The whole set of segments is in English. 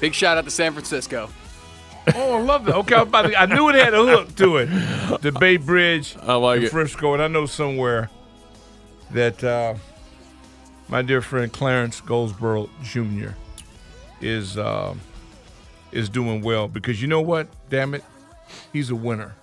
Big shout out to San Francisco. Oh, I love that. Okay, I, about to- I knew it had a hook to it. The Bay Bridge I like it. Frisco, and I know somewhere that uh, my dear friend Clarence Goldsboro Jr. is uh, is doing well because you know what? Damn it, he's a winner.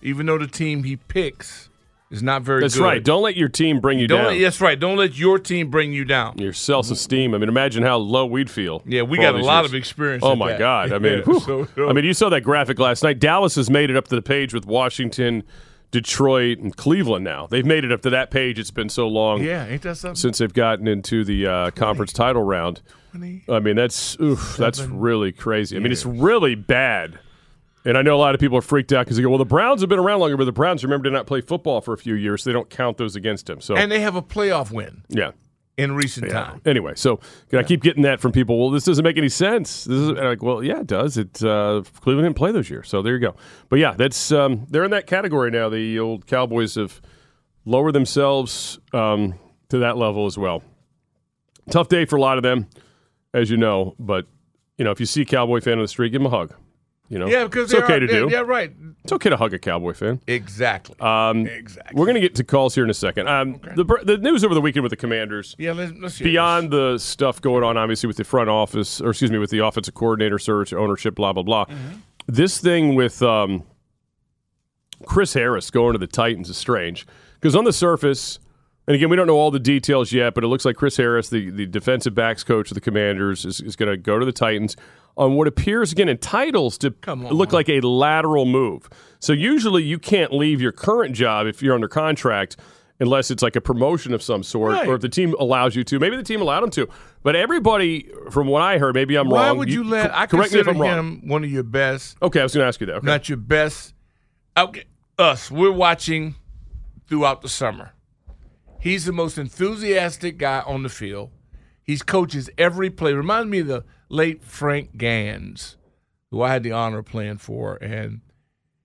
Even though the team he picks is not very That's good. right. Don't let your team bring you Don't down. let- that's right. Don't let your team bring you down. Your self esteem. I mean, imagine how low we'd feel. Yeah, we for got a these lot years. of experience. Oh at my that. God! I mean, Yeah, whew. so- so- I mean, you saw that graphic last night. Dallas has made it up to the page with Washington, Detroit, and Cleveland. Now they've made it up to that page. It's been so long yeah, ain't that something? since they've gotten into the uh, conference title round. I mean, that's oof, that's really crazy. I mean, it's really bad. And I know a lot of people are freaked out because they go, "Well, the Browns have been around longer, but the Browns remember did not play football for a few years, so they don't count those against them." So, and they have a playoff win yeah. in recent Yeah. time. Anyway, so can I keep getting that from people? Well, this doesn't make any sense. This is like, well, yeah, it does. It uh, Cleveland didn't play those years, so there you go. But yeah, that's um, they're in that category now. The old Cowboys have lowered themselves um, to that level as well. Tough day for a lot of them, as you know. But you know, if you see a Cowboy fan on the street, give them a hug. You know, Yeah, because it's okay are, to do. Yeah, right. It's okay to hug a Cowboy fan. Exactly. Um, exactly. We're going to get to calls here in a second. Um, the, the news over the weekend with the Commanders yeah, let's, let's beyond the stuff going on, obviously, with the front office, or excuse me, with the offensive coordinator search, ownership, blah, blah, blah. This thing with um, Chris Harris going to the Titans is strange because on the surface, and again, we don't know all the details yet, but it looks like Chris Harris, the, the defensive backs coach of the Commanders, is, is going to go to the Titans on what appears, again, in titles to look like a lateral move. So usually you can't leave your current job if you're under contract unless it's like a promotion of some sort Right. or if the team allows you to. Maybe the team allowed him to. But everybody, from what I heard, maybe I'm Why wrong. Why would you let? co- I correct me if I'm wrong. him one of your best, Okay, I was going to ask you that. Okay. not your best. Okay, us. We're watching throughout the summer. He's the most enthusiastic guy on the field. He's coaches every play. Reminds me of the late Frank Gansz, who I had the honor of playing for, and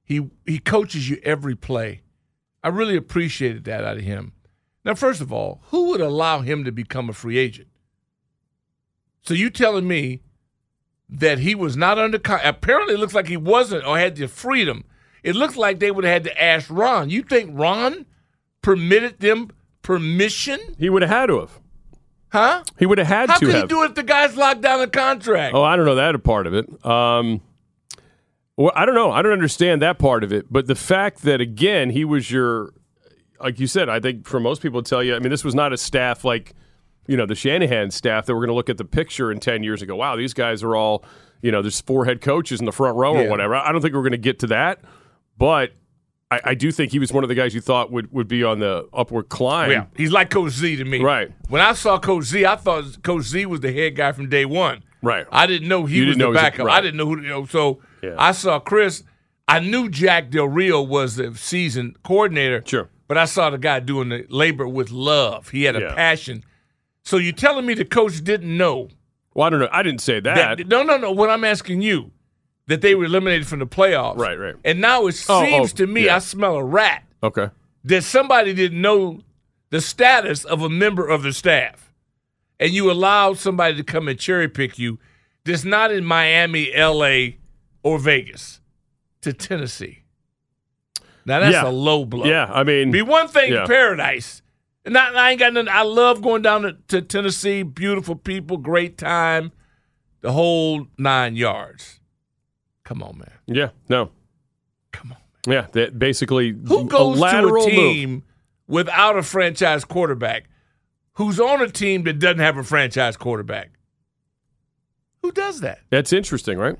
he he coaches you every play. I really appreciated that out of him. Now, first of all, who would allow him to become a free agent? So you telling me that he was not under apparently it looks like he wasn't or had the freedom. It looks like they would have had to ask Ron. You think Ron permitted them permission? He would have had to have. Huh? He would have had How to could have. he do it if the guy's locked down the contract? Oh, I don't know that a part of it. Um, well, I don't know. I don't understand that part of it. But the fact that again he was your, like you said, I think for most people tell you. I mean, this was not a staff like, you know, the Shanahan staff that were going to look at the picture in ten years and go, "Wow, these guys are all, you know, there's four head coaches in the front row Yeah. or whatever." I don't think we're going to get to that, but. I, I do think he was one of the guys you thought would, would be on the upward climb. Oh, yeah, he's like Coach Z to me. Right. When I saw Coach Z, I thought Coach Z was the head guy from day one. Right. I didn't know he You was the was a- backup. right. I didn't know who. You know, so Yeah. I saw Chris. I knew Jack Del Rio was the season coordinator. Sure. But I saw the guy doing the labor with love. He had a Yeah. passion. So you're telling me the coach didn't know Well, I don't know. I didn't say that. that? No, no, no. What I'm asking you, that they were eliminated from the playoffs. Right, right. And now it Oh, seems oh, to me yeah. I smell a rat. okay. that somebody didn't know the status of a member of the staff, and you allowed somebody to come and cherry pick you that's not in Miami, L.A., or Vegas to Tennessee. Now that's Yeah. a low blow. Yeah, I mean, Be one thing Yeah. paradise. And not, I ain't got nothing. I love going down to, to Tennessee. Beautiful people, great time, the whole nine yards. Come on, man. yeah, no, Come on. Man. Yeah. That basically Who goes a to lateral a move. team without a franchise quarterback? Who's on a team that doesn't have a franchise quarterback? Who does that? That's interesting, right?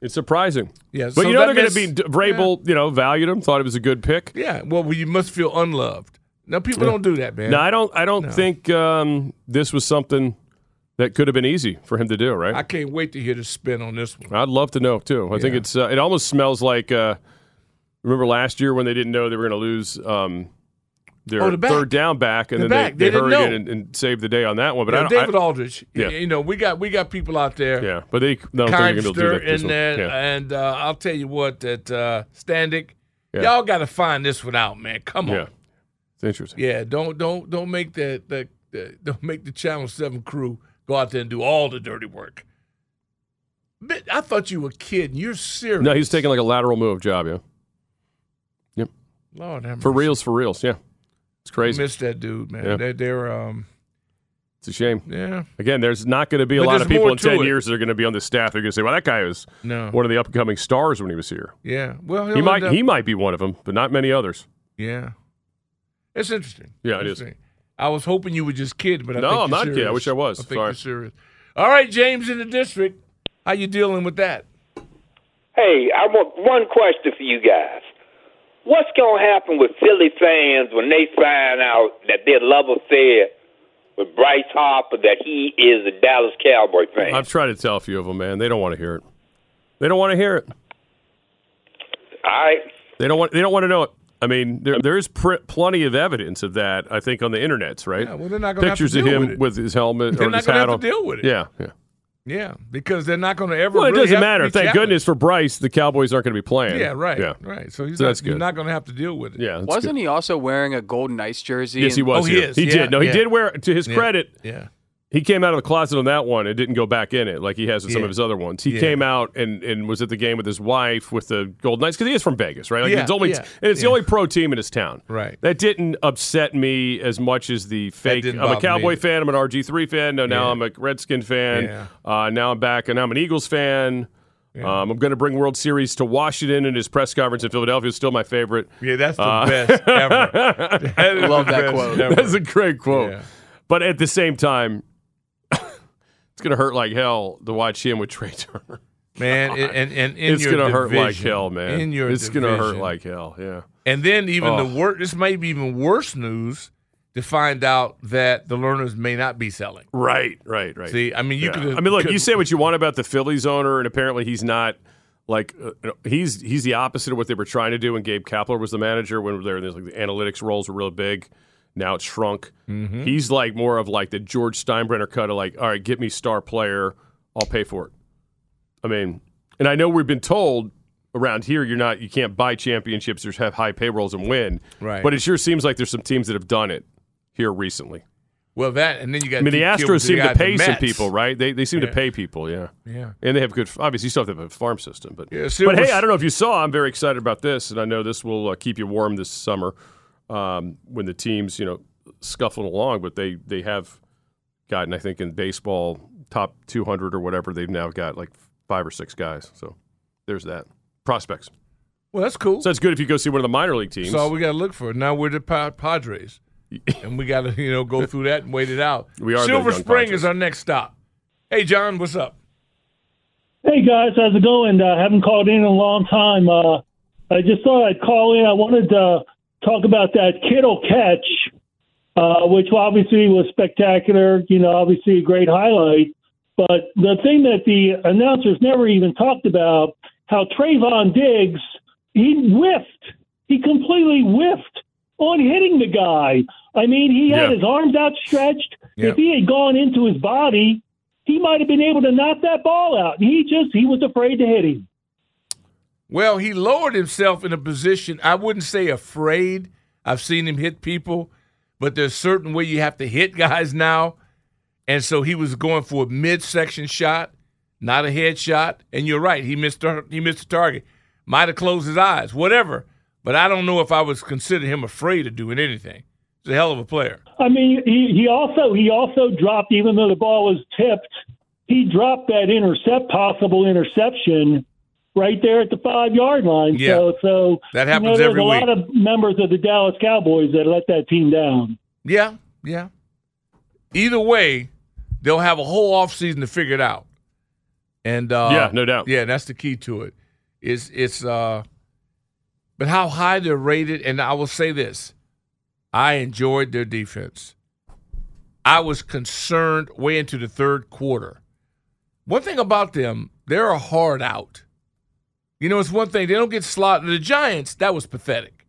It's surprising. Yeah, But so you know they're going to be Vrabel. You know, valued him, thought it was a good pick. Yeah. Well, you must feel unloved. Now people don't do that, man. No, I don't. I don't No. think um, this was something that could have been easy for him to do. Right? I can't wait to hear the spin on this one. I'd love to know too. I think it's. Uh, it almost smells like. Uh, remember last year when they didn't know they were going to lose um, their Oh, the third down back, and The then back. they, They they, didn't hurried in and, and saved the day on that one. But Yeah, I don't. David I, Aldridge. Yeah. You know, we got we got people out there. yeah, but they. No, I don't think they're going to do that. this in one. there, Yeah. and uh, I'll tell you what, that uh, Standig, Yeah. y'all got to find this one out, man. Come on, yeah, it's interesting. Yeah, don't don't don't make the, the, the don't make the Channel Seven crew go out there and do all the dirty work. But I thought you were kidding. You're serious. No, he's taking like a lateral move job. Yeah, Yep. Lord have for mercy. reals, for reals. Yeah, it's crazy. I miss that dude, man. Yeah. They're, they're um It's a shame. yeah Again, there's not going to be a But lot of people in ten it. years that are going to be on the staff. They're going to say, "Well, that guy was no one of the upcoming stars when he was here." yeah well He might up- he might be one of them, but not many others. yeah it's interesting. Yeah, it is. Interesting. I was hoping you were just kidding, but I No, think I'm you're not kidding. I wish I was. I think Sorry. you're serious. All right, James in the district. How you dealing with that? Hey, I want one question for you guys. What's going to happen with Philly fans when they find out that their love affair with Bryce Harper that he is a Dallas Cowboy fan? I've tried to tell a few of them, man. They don't want to hear it. They don't want to hear it. All right. They don't want. They don't want to know it. I mean, there there is pr- plenty of evidence of that. I think on the internets, right? Yeah, well, they're not gonna have to Pictures of him with it. his helmet They're or not his gonna hat have to on. deal with it. Yeah, yeah. Yeah, because they're not going to ever. Well, it really doesn't have matter. Thank challenged. goodness for Bryce, the Cowboys aren't going to be playing. Yeah, right. Yeah, right. So he's So not, that's you're not going to have to deal with it. yeah. that's Wasn't good. he also wearing a Golden Knights jersey? Yes, he was. Oh, he here. is. He Yeah, did. No, he yeah. did wear. To his Yeah. credit, Yeah. He came out of the closet on that one and didn't go back in it like he has in some of his other ones. He Yeah. came out and, and was at the game with his wife with the Golden Knights because he is from Vegas, right? Like Yeah, it's only yeah, and it's the only pro team in his town. Right. That didn't upset me as much as the fake. I'm a Cowboy me. fan. I'm an RG three fan. No, now Yeah. I'm a Redskin fan. Yeah. Uh, now I'm back and I'm an Eagles fan. Um, I'm going to bring World Series to Washington, and his press conference in Philadelphia is still my favorite. Yeah, that's the Uh, best ever. That is Love that quote. ever. That's a great quote. Yeah. But at the same time, it's going to hurt like hell to watch him with Trea Turner. man. And and, and in it's your going to hurt like hell, man. In your it's going to hurt like hell. Yeah. And then even Oh. the worst. This may be even worse news to find out that the Lerners may not be selling. Right. Right. Right. See, I mean, you Yeah. could. I mean, look, you say what you want about the Phillies owner, and apparently he's not like uh, he's he's the opposite of what they were trying to do when Gabe Kapler was the manager. When there, there's like the analytics roles were real big. Now it's shrunk. Mm-hmm. He's like more of like the George Steinbrenner cut of like, all right, get me star player, I'll pay for it. I mean, and I know we've been told around here you're not you can't buy championships or have high payrolls and win. Right. But it sure seems like there's some teams that have done it here recently. Well, that and then you got. I mean, the Astros seem to pay some people, right? They they seem to pay people, yeah. Yeah. And they have good. Obviously, you still have to have a farm system, but Yeah, but hey, I don't know if you saw. I'm very excited about this, and I know this will uh, keep you warm this summer um, when the teams, you know, scuffling along. But they they have gotten, I think, in baseball top 200 or whatever. They've now got like five or six guys. So there's that prospects. Well, that's cool. So that's good if you go see one of the minor league teams. That's all we got to look for. Now we're the Pa- Padres, and we got to you know go through that and wait it out. We are Silver young Spring Padres. is our next stop. Hey, John, what's up? Hey guys, how's it going? Uh, haven't called in in a long time. Uh, I just thought I'd call in. I wanted to talk about that Kittle catch, uh, which obviously was spectacular. You know, obviously a great highlight. But the thing that the announcers never even talked about, how Trevon Diggs, he whiffed. He completely whiffed on hitting the guy. I mean, he had Yeah. his arms outstretched. Yep. If he had gone into his body, he might have been able to knock that ball out. He just he was afraid to hit him. Well, he lowered himself in a position. I wouldn't say afraid. I've seen him hit people, but there's certain way you have to hit guys now. And so he was going for a midsection shot, not a head shot. And you're right, he missed he missed the target. Might have closed his eyes, whatever. But I don't know if I was consider him afraid of doing anything. He's a hell of a player. I mean, he, he also he also dropped, even though the ball was tipped, he dropped that intercept, possible interception, right there at the five yard line. Yeah. So, so That you know, happens there's every a week. lot of members of the Dallas Cowboys that let that team down. Yeah, yeah. Either way, they'll have a whole offseason to figure it out. And uh, Yeah, no doubt. Yeah, that's the key to it. It's it's uh but how high they're rated, and I will say this. I enjoyed their defense. I was concerned way into the third quarter. One thing about them, they're a hard out. You know, it's one thing, they don't get slaughtered. The Giants, that was pathetic.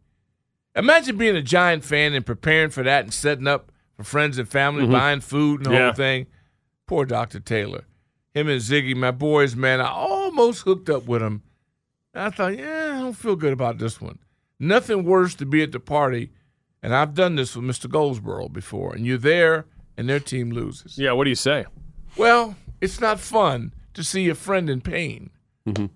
Imagine being a Giant fan and preparing for that and setting up for friends and family, Mhm. buying food and the Yeah. whole thing. Poor Dr. Taylor. Him and Ziggy, my boys, man, I almost hooked up with him. And I thought, yeah, I don't feel good about this one. Nothing worse to be at the party, and I've done this with Mr. Goldsboro before, and you're there and their team loses. Yeah, what do you say? Well, it's not fun to see a friend in pain.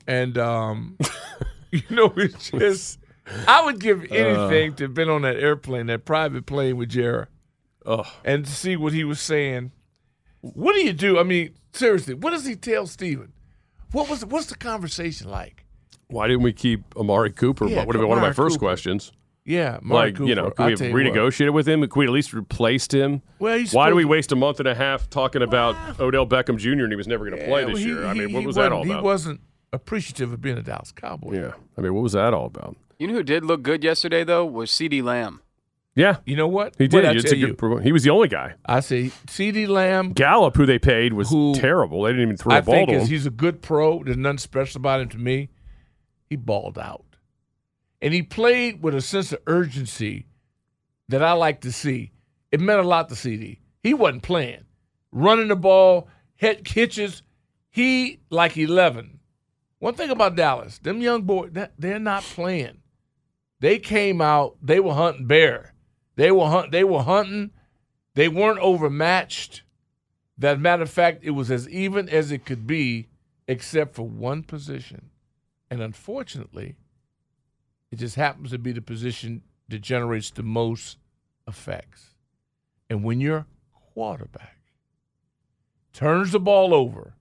And, um, you know, it's just, I would give anything to have been on that airplane, that private plane with Jared, Oh, and to see what he was saying. What do you do? I mean, seriously, what does he tell Stephen? What was what's the conversation like? why didn't we keep Amari Cooper? Yeah, would have been one of my first Cooper. questions. Yeah, Amari like Cooper. you know, could I'll we have tell you what. renegotiated with him? Could we at least replaced him? Well, Why do we waste a month and a half talking about Odell Beckham Jr. and he was never going to play this well, he- year? I mean, what was that all about? He wasn't appreciative of being a Dallas Cowboy. yeah, I mean, what was that all about? You know who did look good yesterday though was CeeDee Lamb. Yeah, You know what? he What did. I It's a tell good you? he was the only guy. I say CeeDee Lamb. Gallup, who they paid, was Who- terrible. They didn't even throw I a ball think to is him. he's a good pro. There's nothing special about him to me. He balled out, and he played with a sense of urgency that I like to see. It meant a lot to CeeDee. He wasn't playing, running the ball, head hitches. He like eleven. One thing about Dallas, them young boys, they're not playing. They came out. They were hunting bear. They were hunt. They were hunting. They weren't overmatched. That matter of fact, it was as even as it could be, except for one position. And unfortunately, it just happens to be the position that generates the most effects. And when your quarterback turns the ball over,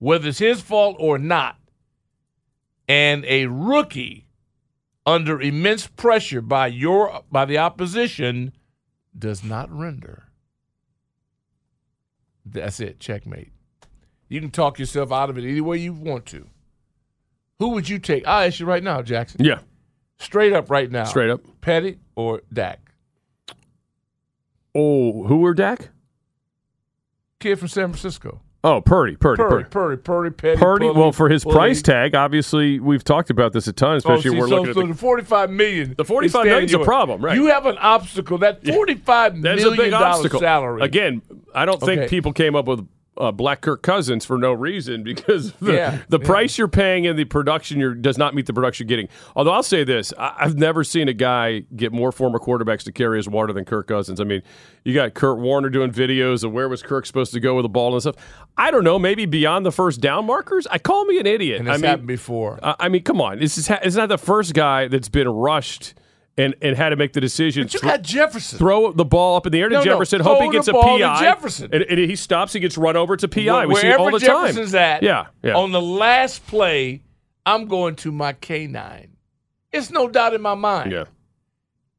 whether it's his fault or not, and a rookie under immense pressure by your by the opposition does not render. That's it, checkmate. You can talk yourself out of it any way you want to. Who would you take? I'll ask you right now, Jackson. yeah, Straight up right now. straight up. Purdy or Dak? Oh, who were Dak? Kid from San Francisco. Oh, Purdy, Purdy, Purdy, Purdy. Purdy, Purdy. Purdy, well, for his Pulley. price tag, obviously, we've talked about this a ton, Oh, especially see, we're so, looking so at the, the forty-five million. The 45 is million's a problem, right. You have an obstacle. That forty-five That's million a big obstacle. salary. Again, I don't think Okay. people came up with uh, Black Kirk Cousins for no reason because the, Yeah, the yeah. price you're paying and the production you're does not meet the production you're getting. Although I'll say this, I, I've never seen a guy get more former quarterbacks to carry his water than Kirk Cousins. I mean, you got Kurt Warner doing videos of where was Kirk supposed to go with the ball and stuff. I don't know, maybe beyond the first down markers. I call me an idiot. and I it's mean, happened before. I I mean, come on. This is ha- it's not the first guy that's been rushed and, and had to make the decision. But you got Jefferson. throw the ball up in the air to No, no, Jefferson, throw hope he gets a ball to PI. Jefferson. And, and he stops, he gets run over. It's a PI. Where- we see all the time. Jefferson's at, Yeah, yeah. on the last play, I'm going to my K9. It's no doubt in my mind. yeah.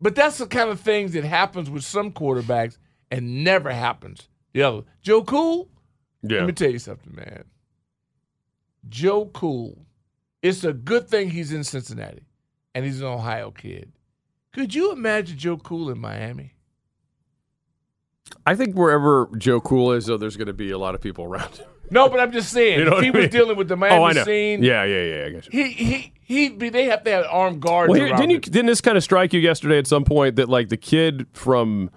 But that's the kind of things that happens with some quarterbacks and never happens the other. Joe Cool, Yeah. let me tell you something, man. Joe Cool, it's a good thing he's in Cincinnati and he's an Ohio kid. Could you imagine Joe Cool in Miami? I think wherever Joe Cool is, though, there's going to be a lot of people around him. No, but I'm just saying, You know if he I was dealing with the oh, Miami oh, I know. scene, Yeah, yeah, yeah. I you. he he he'd be. They have to have armed guards Well, here, didn't you? Didn't this kind of strike you yesterday at some point that like the kid from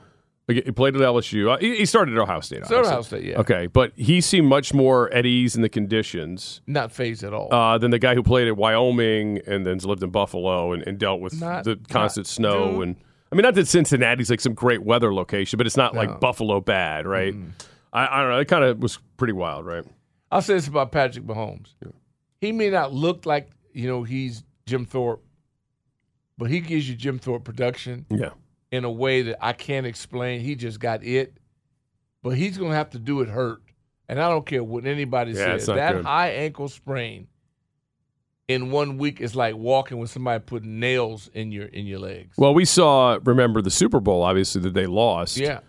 he played at LSU. Uh, He started at Ohio State. Started. Ohio State, yeah. Okay, but he seemed much more at ease in the conditions Not phased at all. uh, than the guy who played at Wyoming and then's lived in Buffalo and, and dealt with Not- the constant not- snow dude, and I mean, not that Cincinnati's like some great weather location, but it's not No. like Buffalo bad, right? I, I don't know. It kind of was pretty wild, right? I'll say this about Patrick Mahomes. He may not look like, you know, he's Jim Thorpe, but he gives you Jim Thorpe production Yeah. In a way that I can't explain. He just got it. But he's going to have to do it hurt. And I don't care what anybody Yeah, says. That good. high ankle sprain in one week is like walking with somebody putting nails in your in your legs. Well, we saw, remember the Super Bowl, obviously, that they lost. Yeah.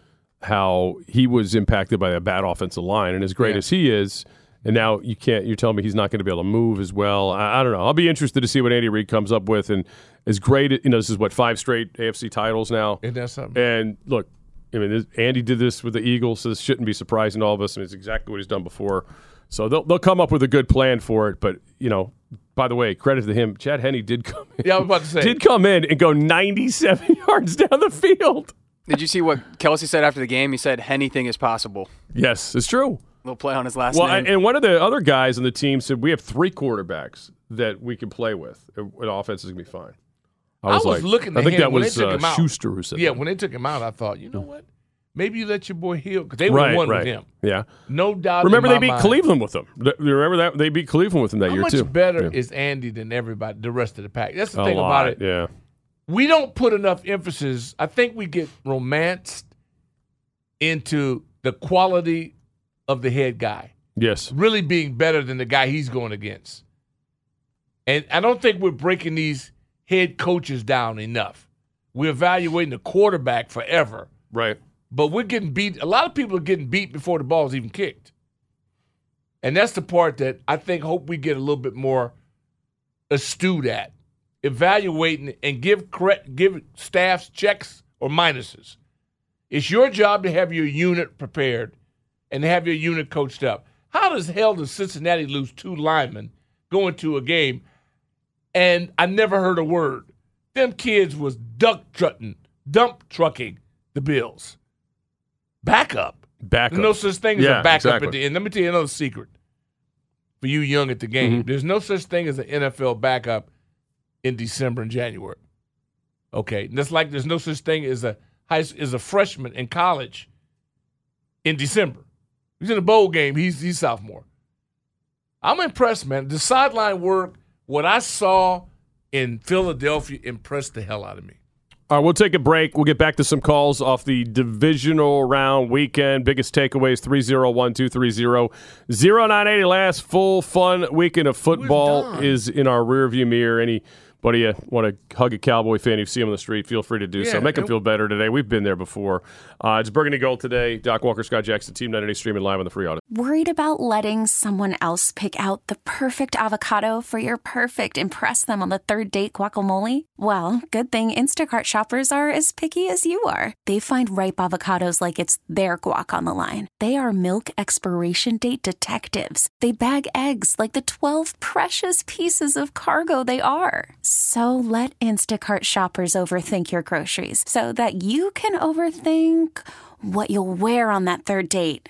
How he was impacted by a bad offensive line. And as great Yeah. as he is, and now you can't, you're telling me he's not going to be able to move as well. I, I don't know. I'll be interested to see what Andy Reid comes up with. And as great, you know, this is what, five straight AFC titles now. Isn't that something? And look, I mean, this, Andy did this with the Eagles, so this shouldn't be surprising to all of us. I mean, it's exactly what he's done before. So they'll, they'll come up with a good plan for it. But, you know, by the way, credit to him. Chad Henne did come in. Yeah, I was about to say. Did come in and go 97 yards down the field. Did you see what Kelce said after the game? He said anything is possible. Yes, it's true. Little play on his last Well, name. and one of the other guys on the team said we have three quarterbacks that we can play with. An offense is going to be fine. I was, like, looking I at think him that when was they took uh, him out. Schuster who said Yeah, that. when they took him out, I thought, you know what? Maybe you let your boy heal because they were one right. with him. Yeah. No doubt. Remember, they beat mind. Cleveland with them. Remember that they beat Cleveland with them that How year much too. Much better Yeah. is Andy than everybody, the rest of the pack? That's the A thing lot, about it. Yeah. We don't put enough emphasis. I think we get romanced into the quality of the head guy Yes. really being better than the guy he's going against. And I don't think we're breaking these head coaches down enough. We're evaluating the quarterback forever, Right. but we're getting beat. A lot of people are getting beat before the ball's even kicked. And that's the part that I think hope we get a little bit more astute at evaluating and give correct give staffs checks or minuses. It's your job to have your unit prepared and have your unit coached up. How does hell does Cincinnati lose two linemen going to a game and I never heard a word? Them kids was duck trutting, dump trucking the Bills. Backup. Backup. There's no such thing as Yeah, a backup exactly. at the end. Let me tell you another secret for you young at the game. Mm-hmm. There's no such thing as an NFL backup in December and January. Okay, and that's like there's no such thing as a high as a freshman in college in December. He's in a bowl game. He's he's sophomore. I'm impressed, man. The sideline work, what I saw in Philadelphia, impressed the hell out of me. All right, we'll take a break. We'll get back to some calls off the divisional round weekend. Biggest takeaways 301 230 0980. Last full fun weekend of football is in our rearview mirror. Anybody you want to hug a Cowboy fan, you see him on the street, feel free to do so. Make him feel better today. We've been there before. Uh, it's Burgundy Gold today. Doc Walker, Scott Jackson, Team 980 streaming live on the free audio. Worried about letting someone else pick out the perfect avocado for your perfect impress them on the third date guacamole? Well, good thing Instacart shoppers are as picky as you are. They find ripe avocados like it's their guac on the line. They are milk expiration date detectives. They bag eggs like the 12 precious pieces of cargo they are. So let Instacart shoppers overthink your groceries so that you can overthink what you'll wear on that third date.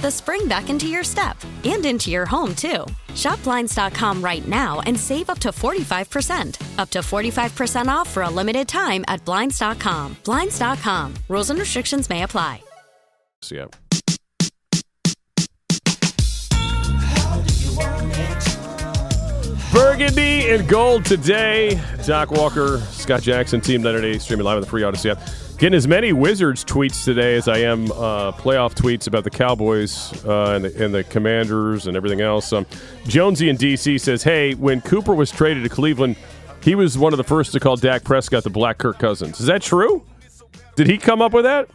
the spring back into your step and into your home, too. Shop Blinds.com right now and save up to 45%. Up to 45% off for a limited time at Blinds.com. Blinds.com. Rules and restrictions may apply. So, yeah. Burgundy and gold today. Doc Walker, Scott Jackson, Team 98, streaming live on the free Audacy app. Getting as many Wizards tweets today as I am uh, playoff tweets about the Cowboys uh, and, the, and the Commanders and everything else. Um, Jonesy in DC says, "Hey, when Cooper was traded to Cleveland, he was one of the first to call Dak Prescott the Black Kirk Cousins. Is that true? Did he come up with that?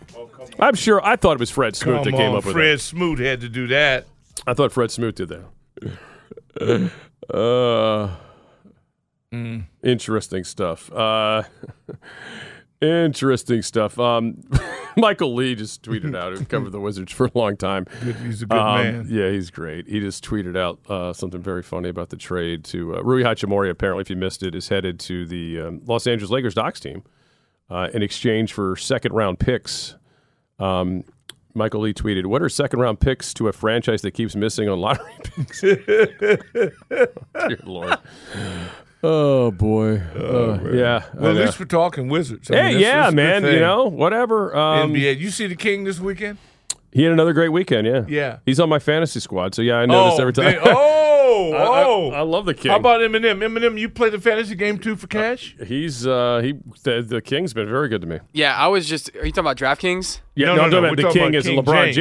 I'm sure. I thought it was Fred Smoot Come that came on, up with it. Fred that. Smoot had to do that. I thought Fred Smoot did that. Uh, Mm. Interesting stuff. Interesting stuff. Um, Michael Lee just tweeted out, who covered the Wizards for a long time. He's a good Um, man. Yeah, he's great. He just tweeted out uh, something very funny about the trade to uh, Rui Hachimura. Apparently, if you missed it, is headed to the um, Los Angeles Lakers Docs team uh, in exchange for second round picks. Um, Michael Lee tweeted, "What are second round picks to a franchise that keeps missing on lottery picks?" Dear Lord. Oh boy. Uh, yeah. Well, at least we're talking Wizards. I Hey, mean, that's- yeah, that's a good man. You know, whatever. Um, NBA. You see the King this weekend? he had another great weekend. Yeah. Yeah. He's on my fantasy squad, so yeah, I notice oh, every time. they- oh, I- I- oh! I love the King. How about Eminem? Eminem, you play the fantasy game too for cash? He's uh he the, the King's been very good to me. Yeah, I was just. Are you talking about DraftKings? Yeah, No, no, no, I'm no, talking we're about the talking King about as King LeBron James.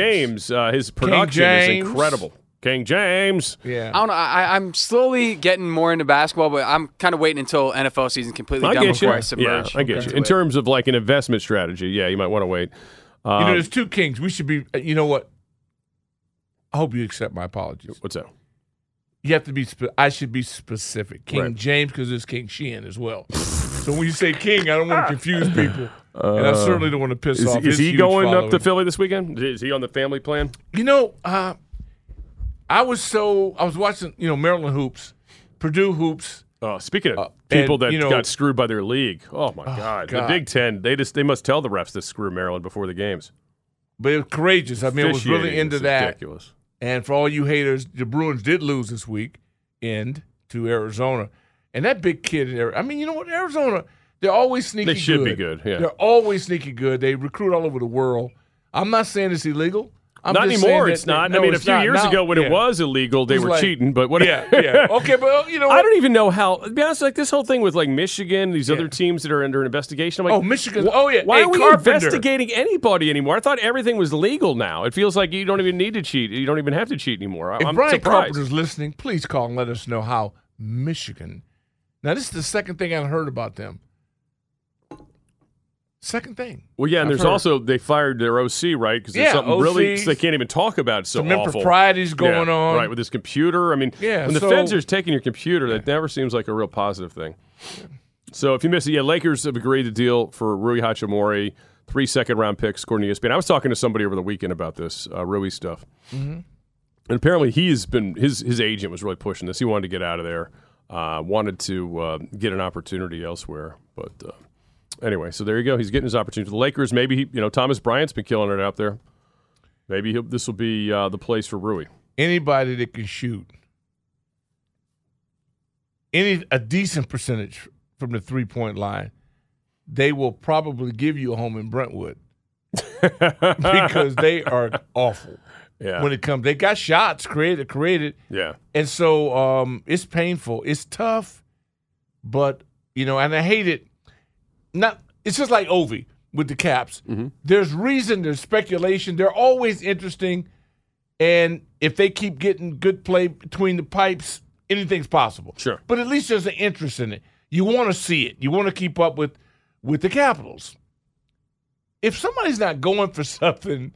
James. Uh, his production James. is incredible. King James. Yeah. I don't know. I, I'm slowly getting more into basketball, but I'm kind of waiting until NFL season completely I done get you. before I Yeah, submerge. I get you. In terms of like an investment strategy, yeah, you might want to wait. you Um, know, there's two Kings. We should be. uh, You know what? I hope you accept my apologies. what's that? You have to be. Spe- I should be specific. King Right. James because there's King Sheehan as well. so when you say King, I don't want to confuse people, and I certainly don't want to piss Uh, Is, off. is his he huge going up to Philly this weekend? Is he on the family plan? You know, uh, I was so I was watching, you know, Maryland hoops, Purdue hoops. Oh, speaking of Uh, people and, that you know- got screwed by their league, oh my God. the Big Ten, they just they must tell the refs to screw Maryland before the games. But it was courageous. I mean, I was really into that. Ridiculous. And for all you haters, the Bruins did lose this week, end to Arizona. And that big kid in there, I mean, you know what? Arizona, they're always sneaky They should good. be good, yeah. They're always sneaky good. They recruit all over the world. I'm not saying it's illegal. I'm not anymore. It's not. no, I mean, a few not. years Now- ago when yeah. it was illegal, they was were like- cheating. But what? Yeah, yeah. Okay, but you know I don't even know how. To be honest, like this whole thing with like Michigan, these other teams that are under investigation. I'm like, Oh, Michigan. Oh, yeah. Why Hey, are we Carpenter. investigating anybody anymore? I thought everything was legal now. It feels like you don't even need to cheat. You don't even have to cheat anymore. I- If I'm Brian surprised. Carpenter's listening, please call and let us know how Michigan. Now, this is the second thing I've heard about them. Second thing. Well, yeah, and I've there's heard. also they fired their OC right because there's Yeah, something really they can't even talk about. So Some awful. improprieties going Yeah, on. right with his computer. I mean, Yeah, when the so- feds are taking your computer, that never seems like a real positive thing. So if you miss it, yeah, Lakers have agreed to deal for Rui Hachimura, three second round picks according to ESPN. I was talking to somebody over the weekend about this uh, Rui stuff, Mm-hmm. and apparently he's been his his agent was really pushing this. He wanted to get out of there, uh, wanted to uh, get an opportunity elsewhere, but. Uh, Anyway, so there you go. He's getting his opportunity. The Lakers, maybe he, you know Thomas Bryant's been killing it out there. Maybe this will be uh, the place for Rui. Anybody that can shoot any a decent percentage from the three point line, they will probably give you a home in Brentwood because they are awful Yeah, when it comes. They got shots created, created, yeah. and so um, it's painful. It's tough, but you know, and I hate it. Not it's just like Ovi with the Caps. Mm-hmm. There's reason, there's speculation. They're always interesting, and if they keep getting good play between the pipes, anything's possible. Sure. but at least there's an interest in it. You want to see it. You want to keep up with with the Capitals. If somebody's not going for something,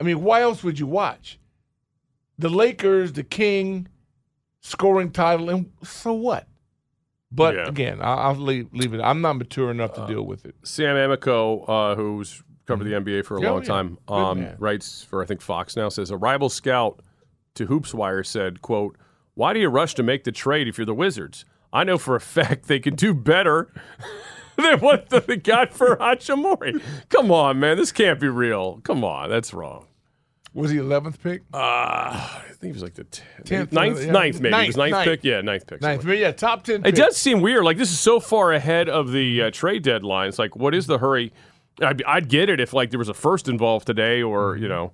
I mean, why else would you watch? The Lakers, the King, scoring title, and so what? But Yeah. again, I'll, I'll leave, leave it. I'm not mature enough to deal with it. Sam Amico, uh, who's covered the NBA for a Oh, long yeah. time. Um, writes for I think Fox now says a rival scout to HoopsWire said, "quote Why do you rush to make the trade if you're the Wizards? I know for a fact they could do better." than what they got for Hachimura. Come on, man. This can't be real. Come on. That's wrong. Was he 11th pick? Uh, I think he was like the t- Tenth, ninth, yeah. ninth maybe. it was Ninth, ninth, ninth. pick. Yeah, ninth pick. Ninth, but yeah, top 10 It pick. does seem weird. Like this is so far ahead of the uh, trade deadline. It's like, what is the hurry? I'd, I'd get it if like there was a first involved today, or Mm-hmm. you know,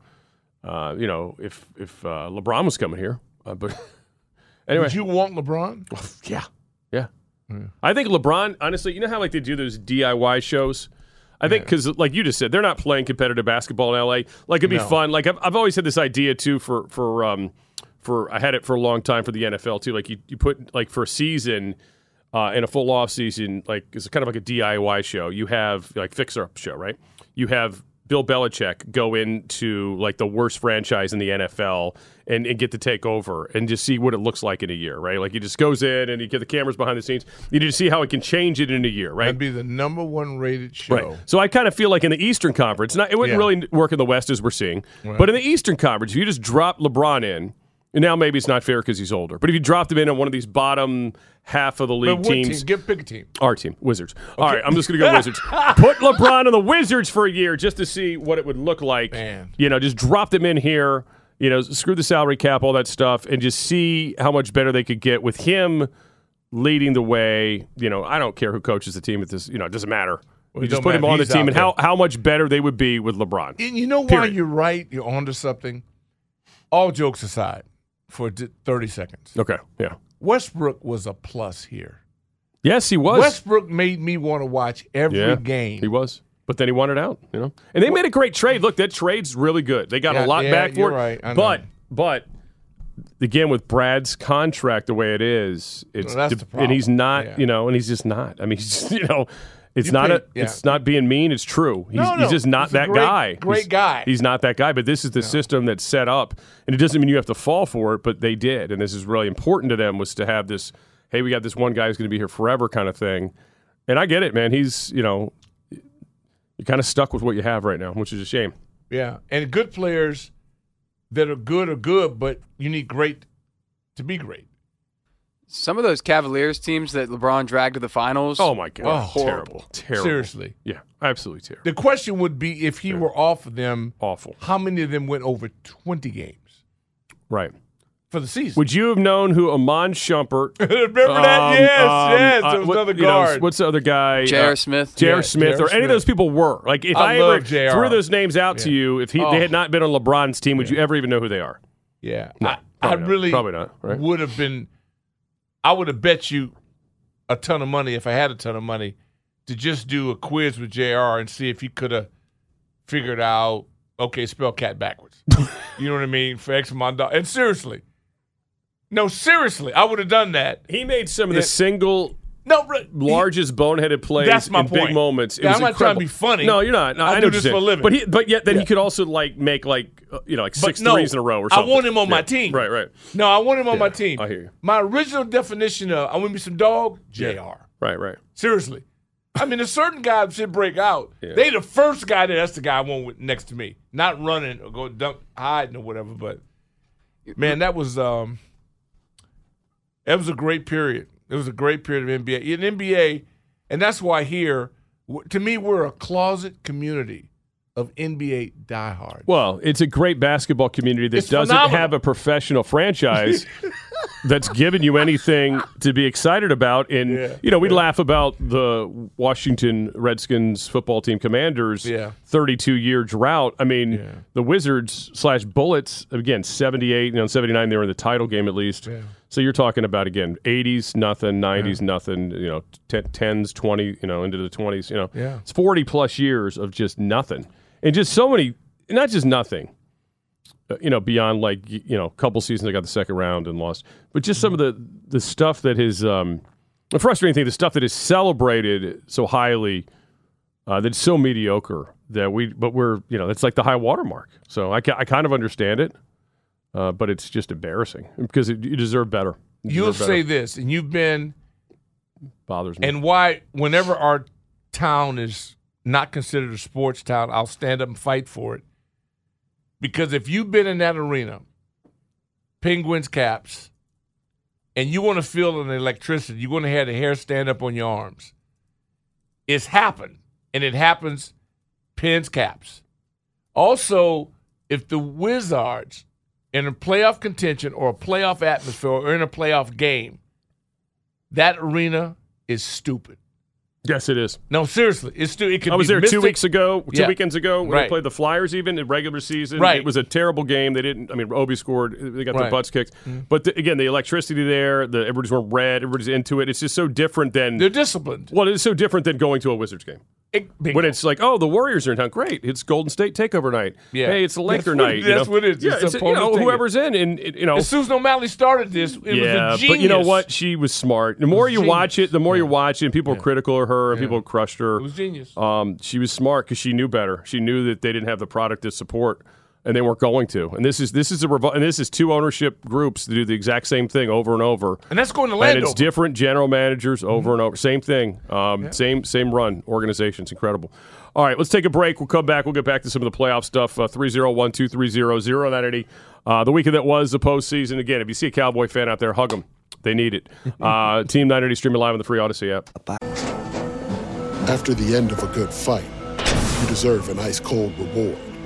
uh, you know, if if uh, LeBron was coming here. Uh, but anyway, Would you want LeBron? yeah, yeah. I think LeBron. Honestly, you know how like they do those DIY shows. I think because, like you just said, they're not playing competitive basketball in LA. Like it'd be No. fun. Like I've, I've always had this idea too for for um for I had it for a long time for the NFL too. Like you, you put like for a season uh, in a full off season, like it's kind of like a DIY show. You have like fixer up show, right? You have Bill Belichick go into like the worst franchise in the NFL and, and get to take over and just see what it looks like in a year, right? Like he just goes in and you get the cameras behind the scenes. You just see how it can change it in a year, right? That'd be the number one rated show. Right. So I kind of feel like in the Eastern Conference, not, it wouldn't Yeah. really work in the West as we're seeing, Right. but in the Eastern Conference, if you just drop LeBron in, and now maybe it's not fair because he's older, but if you dropped him in on one of these bottom half of the league teams, team? Give pick a team. our team, Wizards. All right, I'm just going to go Wizards. Put LeBron on the Wizards for a year just to see what it would look like. Man. You know, just drop them in here. You know, screw the salary cap, all that stuff, and just see how much better they could get with him leading the way. You know, I don't care who coaches the team at this. You know, it doesn't matter. Well, you just put him on the team, and how, how much better they would be with LeBron. And you know why Period. you're right? You're onto something. All jokes aside, for d- 30 seconds. Okay, yeah. Westbrook was a plus here. Yes, he was. Westbrook made me want to watch every yeah, game. He was. But then he wanted out, you know. And they made a great trade. Look, that trade's really good. They got Yeah, a lot yeah, back for it. right. But but again with Brad's contract the way it is, it's Well, de- and he's not, you know, and he's just not. I mean, he's just, you know, it's You not a yeah. it's not being mean, it's true. He's, No, he's just not he's that great- guy. great He's- guy. He's not that guy, but this is the system that's set up. And it doesn't mean you have to fall for it, but they did. And this is really important to them was to have this, hey, we got this one guy who's going to be here forever kind of thing. And I get it, man. He's, you know, you're kind of stuck with what you have right now, which is a shame. Yeah, and good players that are good are good, but you need great to be great. Some of those Cavaliers teams that LeBron dragged to the finals. Oh my god, Oh, terrible, terrible. Seriously. yeah, absolutely terrible, The question would be if he were off of them, awful. how many of them went over 20 games Right? for the season? Would you have known who Iman Shumpert? Remember that? um, Yes, um, yes. uh, There was what- another you know, guard. what's the other guy? J.R. Uh, Smith. J.R. Yeah, Smith, J.R. or any of those people were. Like, if I I, ever J.R.. threw those names out to you, if he, Oh. they had not been on LeBron's team, would you ever even know who they are? yeah. No, I, I probably not. really Probably not, right? would have been, I would have bet you a ton of money if I had a ton of money to just do a quiz with JR and see if he could have figured out, okay, spell cat backwards. you know what I mean? For X amount of. And seriously, no, seriously, I would have done that. He made some of the single No, largest boneheaded plays That's my in big moments. It Yeah, was I'm not trying to be funny. No, you're not. No, I I do this for a living. But he, but yet then Yeah. he could also like make like uh, you know like six no, threes in a row or something. I want him on my team. Right, right, No, I want him on Yeah, my team. I hear you. My original definition of I want me some dog, JR. right, right. Seriously. I mean, a certain guy should break out. Yeah. They the first guy that that's the guy I want with, next to me. Not running or go dunk hiding or whatever, but man, that was um that was a great period. It was a great period of NBA. In NBA, and that's why here, to me, we're a closet community of NBA diehards. Well, it's a great basketball community that It's doesn't phenomenal. have a professional franchise that's given you anything to be excited about. And Yeah, you know, we laugh about the Washington Redskins football team Commanders Yeah. 32 year drought. I mean, Yeah. the Wizards slash Bullets again 78, you know, 79 they were in the title game at least. Yeah. So you're talking about again 80s nothing, 90s nothing, you know, t- 10s 20, you know, into the 20s, you know. Yeah. It's 40 plus years of just nothing. And just so many not just nothing uh, you know, beyond like you know, a couple seasons I got the second round and lost, but just some of the the stuff that is um, the frustrating thing, the stuff that is celebrated so highly, uh, that's so mediocre that we, but we're you know, that's like the high watermark. So I, ca- I kind of understand it, uh, but it's just embarrassing because it, you deserve better. You better. say this, and you've been bothers me. and why whenever our town is not considered a sports town, I'll stand up and fight for it. Because if you've been in that arena, Penguins caps, and you want to feel an electricity, you want to have the hair stand up on your arms. It's happened, and it happens Pens caps. Also, if the Wizards in a playoff contention or a playoff atmosphere or in a playoff game, that arena is stupid. Yes, it is. No, seriously, it's stu- it could I was there Mystic- two weeks ago, two Yeah. weekends ago when Right. they played the Flyers. Even in regular season, Right. It was a terrible game. They didn't. I mean, Ovi scored. They got their butts kicked. Mhm. But the, again, the electricity there. The everybody's wearing red. Everybody's into it. It's just so different than They're disciplined. Well, it's so different than going to a Wizards game. It- When it's like, oh, the Warriors are in town. Great. It's Golden State takeover night. Yeah. Hey, it's the That's Laker what- night. you that's know? what it is. Yeah, It's the you know, whoever's in, and it- you know, As Susan O'Malley started this, it yeah, was a genius. but you know what? She was smart. The more you genius. watch it, the more you watch it, and people are critical of her, and people crushed her. It was genius. Um, she was smart because she knew better. She knew that they didn't have the product to support, and they weren't going to. And this is this is a revol- and this is two ownership groups that do the exact same thing over and over. And that's going to land. And Landover. it's different general managers over and over. Same thing. Um, Same same run organizations. Incredible. All right, let's take a break. We'll come back. We'll get back to some of the playoff stuff. Uh, 301 230 0980. Uh, the weekend that was the postseason. Again, if you see a Cowboy fan out there, hug them. They need it. Uh, Team 980 streaming live on the free Audacy app. After the end of a good fight, you deserve an ice cold reward.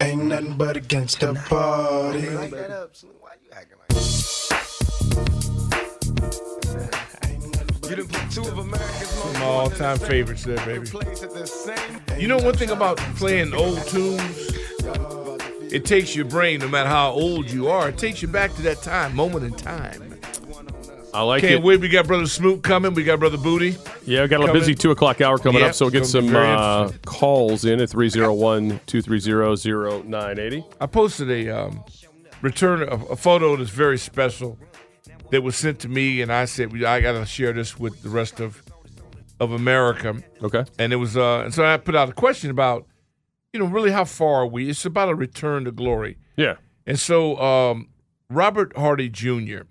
Ain't nothing but against the party. Some of my all-time favorites there, baby. You know one thing about playing old tunes? It takes your brain, no matter how old you are, it takes you back to that time, moment in time. I like Can't it. wait. We got Brother Smoot coming. We got Brother Booty. Yeah, we got a busy two o'clock hour coming Yep, up, so we'll get some uh, calls in at 301 230 0980. I posted a um, return a, a photo that's very special that was sent to me, and I said I got to share this with the rest of of America. Okay, and it was uh, and so I put out a question about you know really how far are we? It's about a return to glory. Yeah, and so um, Robert Hardy Jr.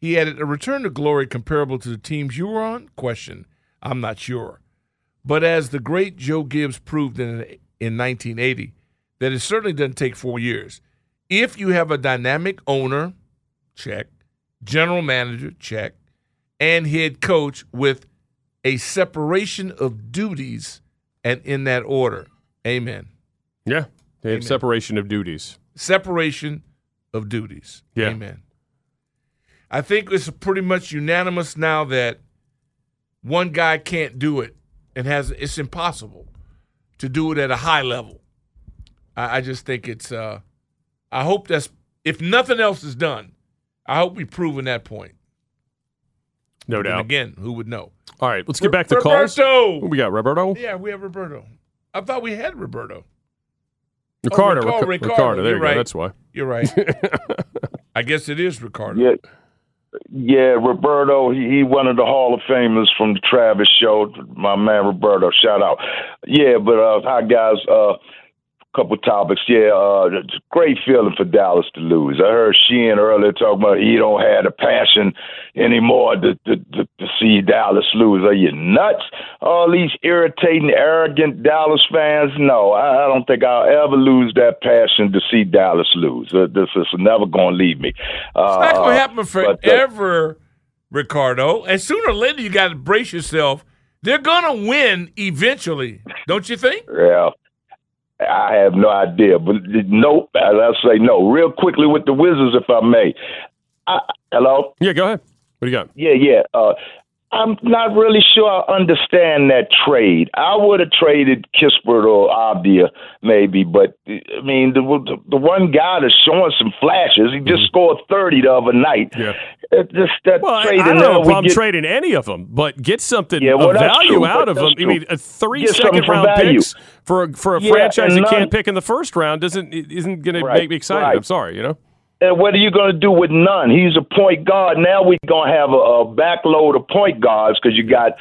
He added a return to glory comparable to the teams you were on. Question: I'm not sure, but as the great Joe Gibbs proved in in 1980, that it certainly doesn't take four years. If you have a dynamic owner, check, general manager, check, and head coach with a separation of duties and in that order. Amen. Yeah, they have Amen. separation of duties. Separation of duties. Yeah. Amen. I think it's pretty much unanimous now that one guy can't do it and has it's impossible to do it at a high level. I, I just think it's uh I hope that's if nothing else is done, I hope we've proven that point. No And doubt. again, who would know? All right, let's get back to calls. Roberto! We got, Roberto? Yeah, we have Roberto. I thought we had Roberto. Ricardo. Oh, Ricardo, Ricardo, Ricardo. There you're you go. right. That's why. You're right. I guess it is Ricardo. Yeah, yeah. Roberto, he, he one of the Hall of Famers from the Travis Show. My man Roberto, shout out. Yeah, but uh, hi guys. Uh, couple topics. Yeah, uh, great feeling for Dallas to lose. I heard Sheehan earlier talking about he don't have the passion anymore to, to, to, to see Dallas lose. Are you nuts? All these irritating, arrogant Dallas fans? No, I, I don't think I'll ever lose that passion to see Dallas lose. Uh, this is never going to leave me. Uh, It's not going to happen but, uh, forever, Ricardo. And sooner or later, you got to brace yourself. They're going to win eventually, don't you think? Yeah. I have no idea, but nope. I'll say no. Real quickly with the Wizards, if I may. I, hello. Yeah, go ahead. What do you got? Yeah, yeah. Uh, I'm not really sure I understand that trade. I would have traded Kispert or Avdija maybe, but I mean the the one guy that's showing some flashes. He just mm-hmm. scored thirty the other night. Yeah. It just that Well, I, trade I don't and have now a we problem get- trading any of them, but get something Yeah, well, of value true, out of them. that's I mean, a three get second round value. picks for a, for a Yeah, franchise you none- can't pick in the first round doesn't isn't going to make me excited. right. I'm sorry, you know. And what are you going to do with Nunn? He's a point guard. Now we're going to have a, a backload of point guards because you got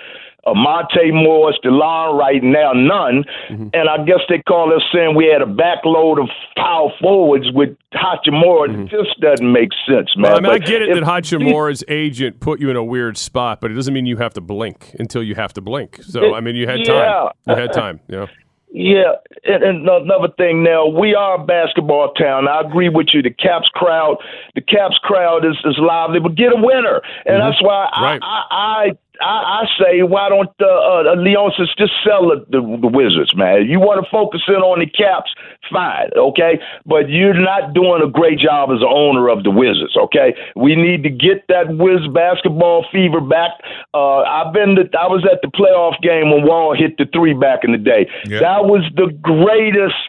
uh, Monte Morris, Delon Wright now, Nunn. Mm-hmm. And I guess they call us saying we had a backload of power forwards with Hachimura. It just doesn't make sense, man. Mm-hmm. Well, I mean, I get it that Hachimura's agent put you in a weird spot, but it doesn't mean you have to blink until you have to blink. So, I mean, you had time. Yeah. You had time. Know. Yeah, and, and another thing now, we are a basketball town. I agree with you. The Caps crowd, the Caps crowd is, is lively, but get a winner, and mm-hmm. that's why Right. I, I I I say why don't uh, uh, Leonsis just sell the, the, the Wizards, man? You want to focus in on the Caps, fine, okay, but you're not doing a great job as the owner of the Wizards, okay? We need to get that Wiz basketball fever back. Uh, I've been to, I was at the playoff game when Wall hit the three back in the day. That was the greatest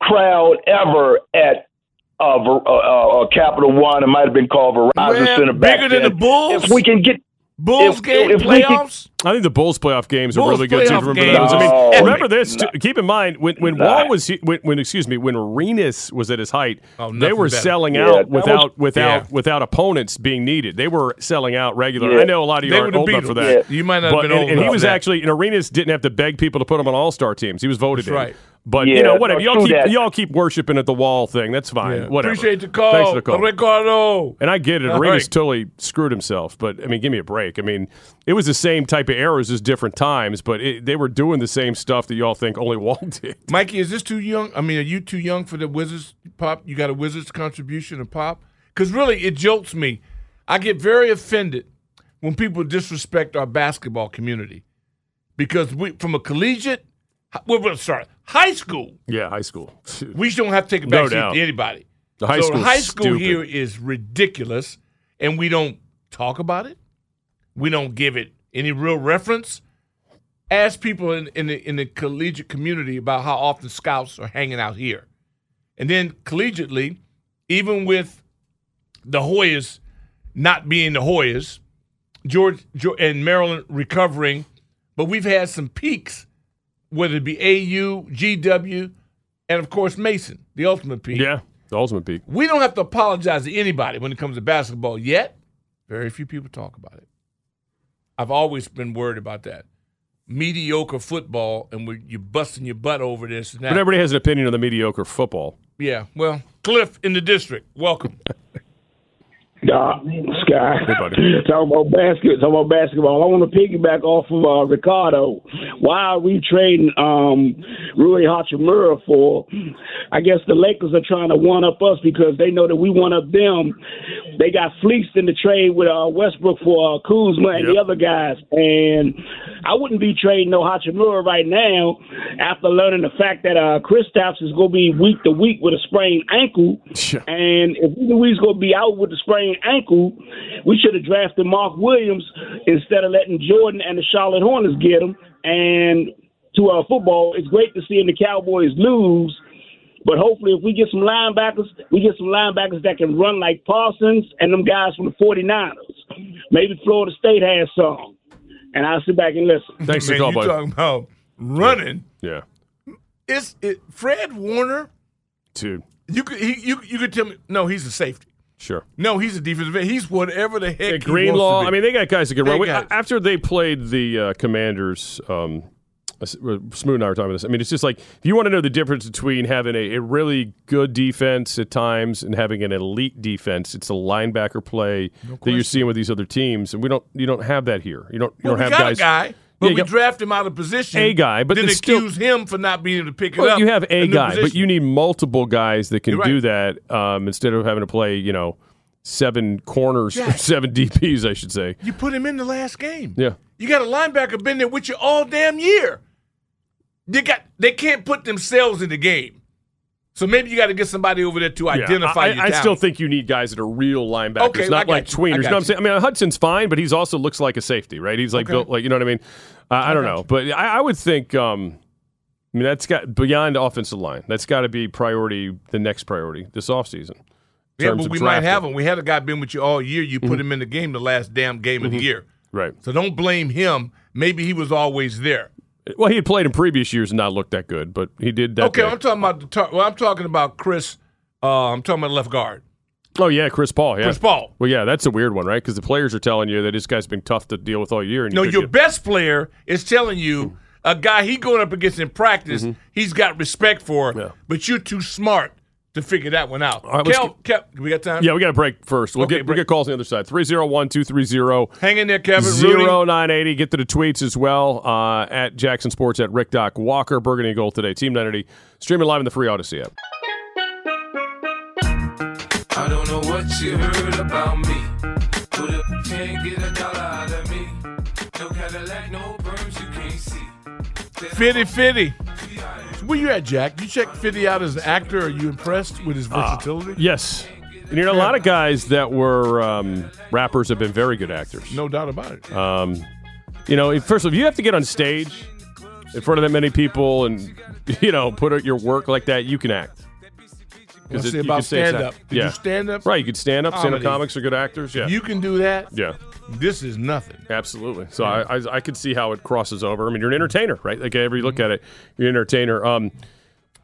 crowd ever at uh, Ver- uh, uh, Capital One. It might have been called Verizon Man, Center back bigger than the Bulls? If we can get Bulls if- game if we can- playoffs. I think the Bulls playoff games are really good too. Remember games. those? I mean, No. remember this. too. Keep in mind when when Nah. Wall was when, when excuse me when Arenas was at his height, Oh, they were better. selling out that without was- without Yeah. without opponents being needed. They were selling out regular. Yeah. I know a lot of you They aren't old beat enough for that. Yeah. You might not have but, been and, old and he was that. actually and Arenas didn't have to beg people to put him on all star teams. He was voted That's in. right. But you Yeah, know no, whatever. y'all keep that. y'all keep worshiping at the wall thing. That's fine. Yeah. Whatever. Appreciate the call, Thanks for the call. Ricardo. And I get it. All Arenas right. totally screwed himself. But I mean, give me a break. I mean, it was the same type of errors as different times, but it, they were doing the same stuff that y'all think only Wall did. Mikey, is this too young? I mean, are you too young for the Wizards pop? You got a Wizards contribution of pop? Because really, it jolts me. I get very offended when people disrespect our basketball community because we, from a collegiate, well, well, sorry, high school, Yeah, high school. we don't have to take a No back to anybody. The high so school's high school stupid. here is ridiculous, and we don't talk about it. We don't give it any real reference. Ask people in, in the in the collegiate community about how often scouts are hanging out here, and then collegiately, even with the Hoyas not being the Hoyas, George, George and Maryland recovering, but we've had some peaks, whether it be AU, GW, and of course Mason, the ultimate peak. Yeah, the ultimate peak. We don't have to apologize to anybody when it comes to basketball yet. Very few people talk about it. I've always been worried about that. Mediocre football, and we you're busting your butt over this and that. But everybody has an opinion on the mediocre football. Yeah, well, Cliff in the district, welcome. Uh, Sky. Hey. Talking about basket, talking about basketball. I want to piggyback off of uh, Ricardo. Why are we trading um, Rui Hachimura for? I guess the Lakers are trying to one up us because they know that we one up them. They got fleeced in the trade with uh, Westbrook for uh, Kuzma and the other guys, and I wouldn't be trading no Hachimura right now after learning the fact that uh, Kristaps is going to be week to week with a sprained ankle, and if we knew he was going to be out with the sprained ankle, we should have drafted Mark Williams instead of letting Jordan and the Charlotte Hornets get him. And to our football, it's great to see the Cowboys lose. But hopefully, if we get some linebackers, we get some linebackers that can run like Parsons and them guys from the 49ers. Maybe Florida State has some. And I'll sit back and listen. Thanks for Man, the call, talking about running? Yeah, It's it, Fred Warner. dude. You could he, you you could tell me no, he's a safety. Sure. No, he's a defensive end. He's whatever the heck. Yeah, he Greenlaw. wants to I mean, they got guys that can They run. got- After they played the uh, Commanders, um, uh, Smoot and I were talking about this. I mean, it's just like if you want to know the difference between having a, a really good defense at times and having an elite defense, it's the linebacker play that you're seeing with these other teams, and we don't. You don't have that here. You don't. You well, don't have guys. But Yeah, we got- draft him out of position. A guy, but then it's still- accuse him for not being able to pick it Well, up. you have a guy, but you need multiple guys that can You're do that um, instead of having to play, you know, seven corners, Yeah. seven DPs, I should say. You put him in the last game. Yeah. You got a linebacker been there with you all damn year. they got they can't put themselves in the game. So maybe you got to get somebody over there to Yeah, identify I, I still think you need guys that are real linebackers, Okay, not like you. tweeners. I You know what I'm saying? I mean, Hudson's fine, but he's also looks like a safety, right? He's like Okay. built like you know what I mean. Uh, I don't know, but I, I would think. Um, I mean, that's got beyond offensive line. That's got to be priority. The next priority this offseason. Yeah, but we might have him. We had a guy been with you all year. You put Mhm. him in the game, the last damn game of the Mhm. year. Right. So don't blame him. Maybe he was always there. Well, he had played in previous years and not looked that good, but he did that. okay, day. I'm talking about the. Tar- well, I'm talking about Chris. Uh, I'm talking about left guard. Oh yeah, Chris Paul. Yeah, Chris Paul. Well, yeah, that's a weird one, right? Because the players are telling you that this guy's been tough to deal with all year. And No, your get- best player is telling you a guy he going up against in practice. Mm-hmm. He's got respect for, but you're too smart to figure that one out. right, let's Kel, Kel, we got time. Yeah, we got to break first. We'll Okay, get we get calls on the other side. 301-230 Hang in there, Kevin. Rudy. 0980. Get to the tweets as well uh, at Jackson Sports at Rick Doc Walker. Burgundy and Gold today. Team 980. Streaming live in the free Audacy app. I don't know what you heard about me. But if you can't get a dollar out of me, no Cadillac, no perms you can't see. Fitty Fitty. Where you at, Jack? You check Fitty out as an actor. Are you impressed with his Uh, versatility? yes. And you know, a lot of guys that were um, rappers have been very good actors. No doubt about it. Um, you know, if- first of all, if you have to get on stage in front of that many people and you know put out your work like that, you can act. See you about stand-up. act- Did you stand up? Right, you could stand up. Stand up comics are good actors. Yeah, You can do that. Yeah. This is nothing. Absolutely. So I, I I could see how it crosses over. I mean, you're an entertainer, right? Like every look at it, you're an entertainer. Um,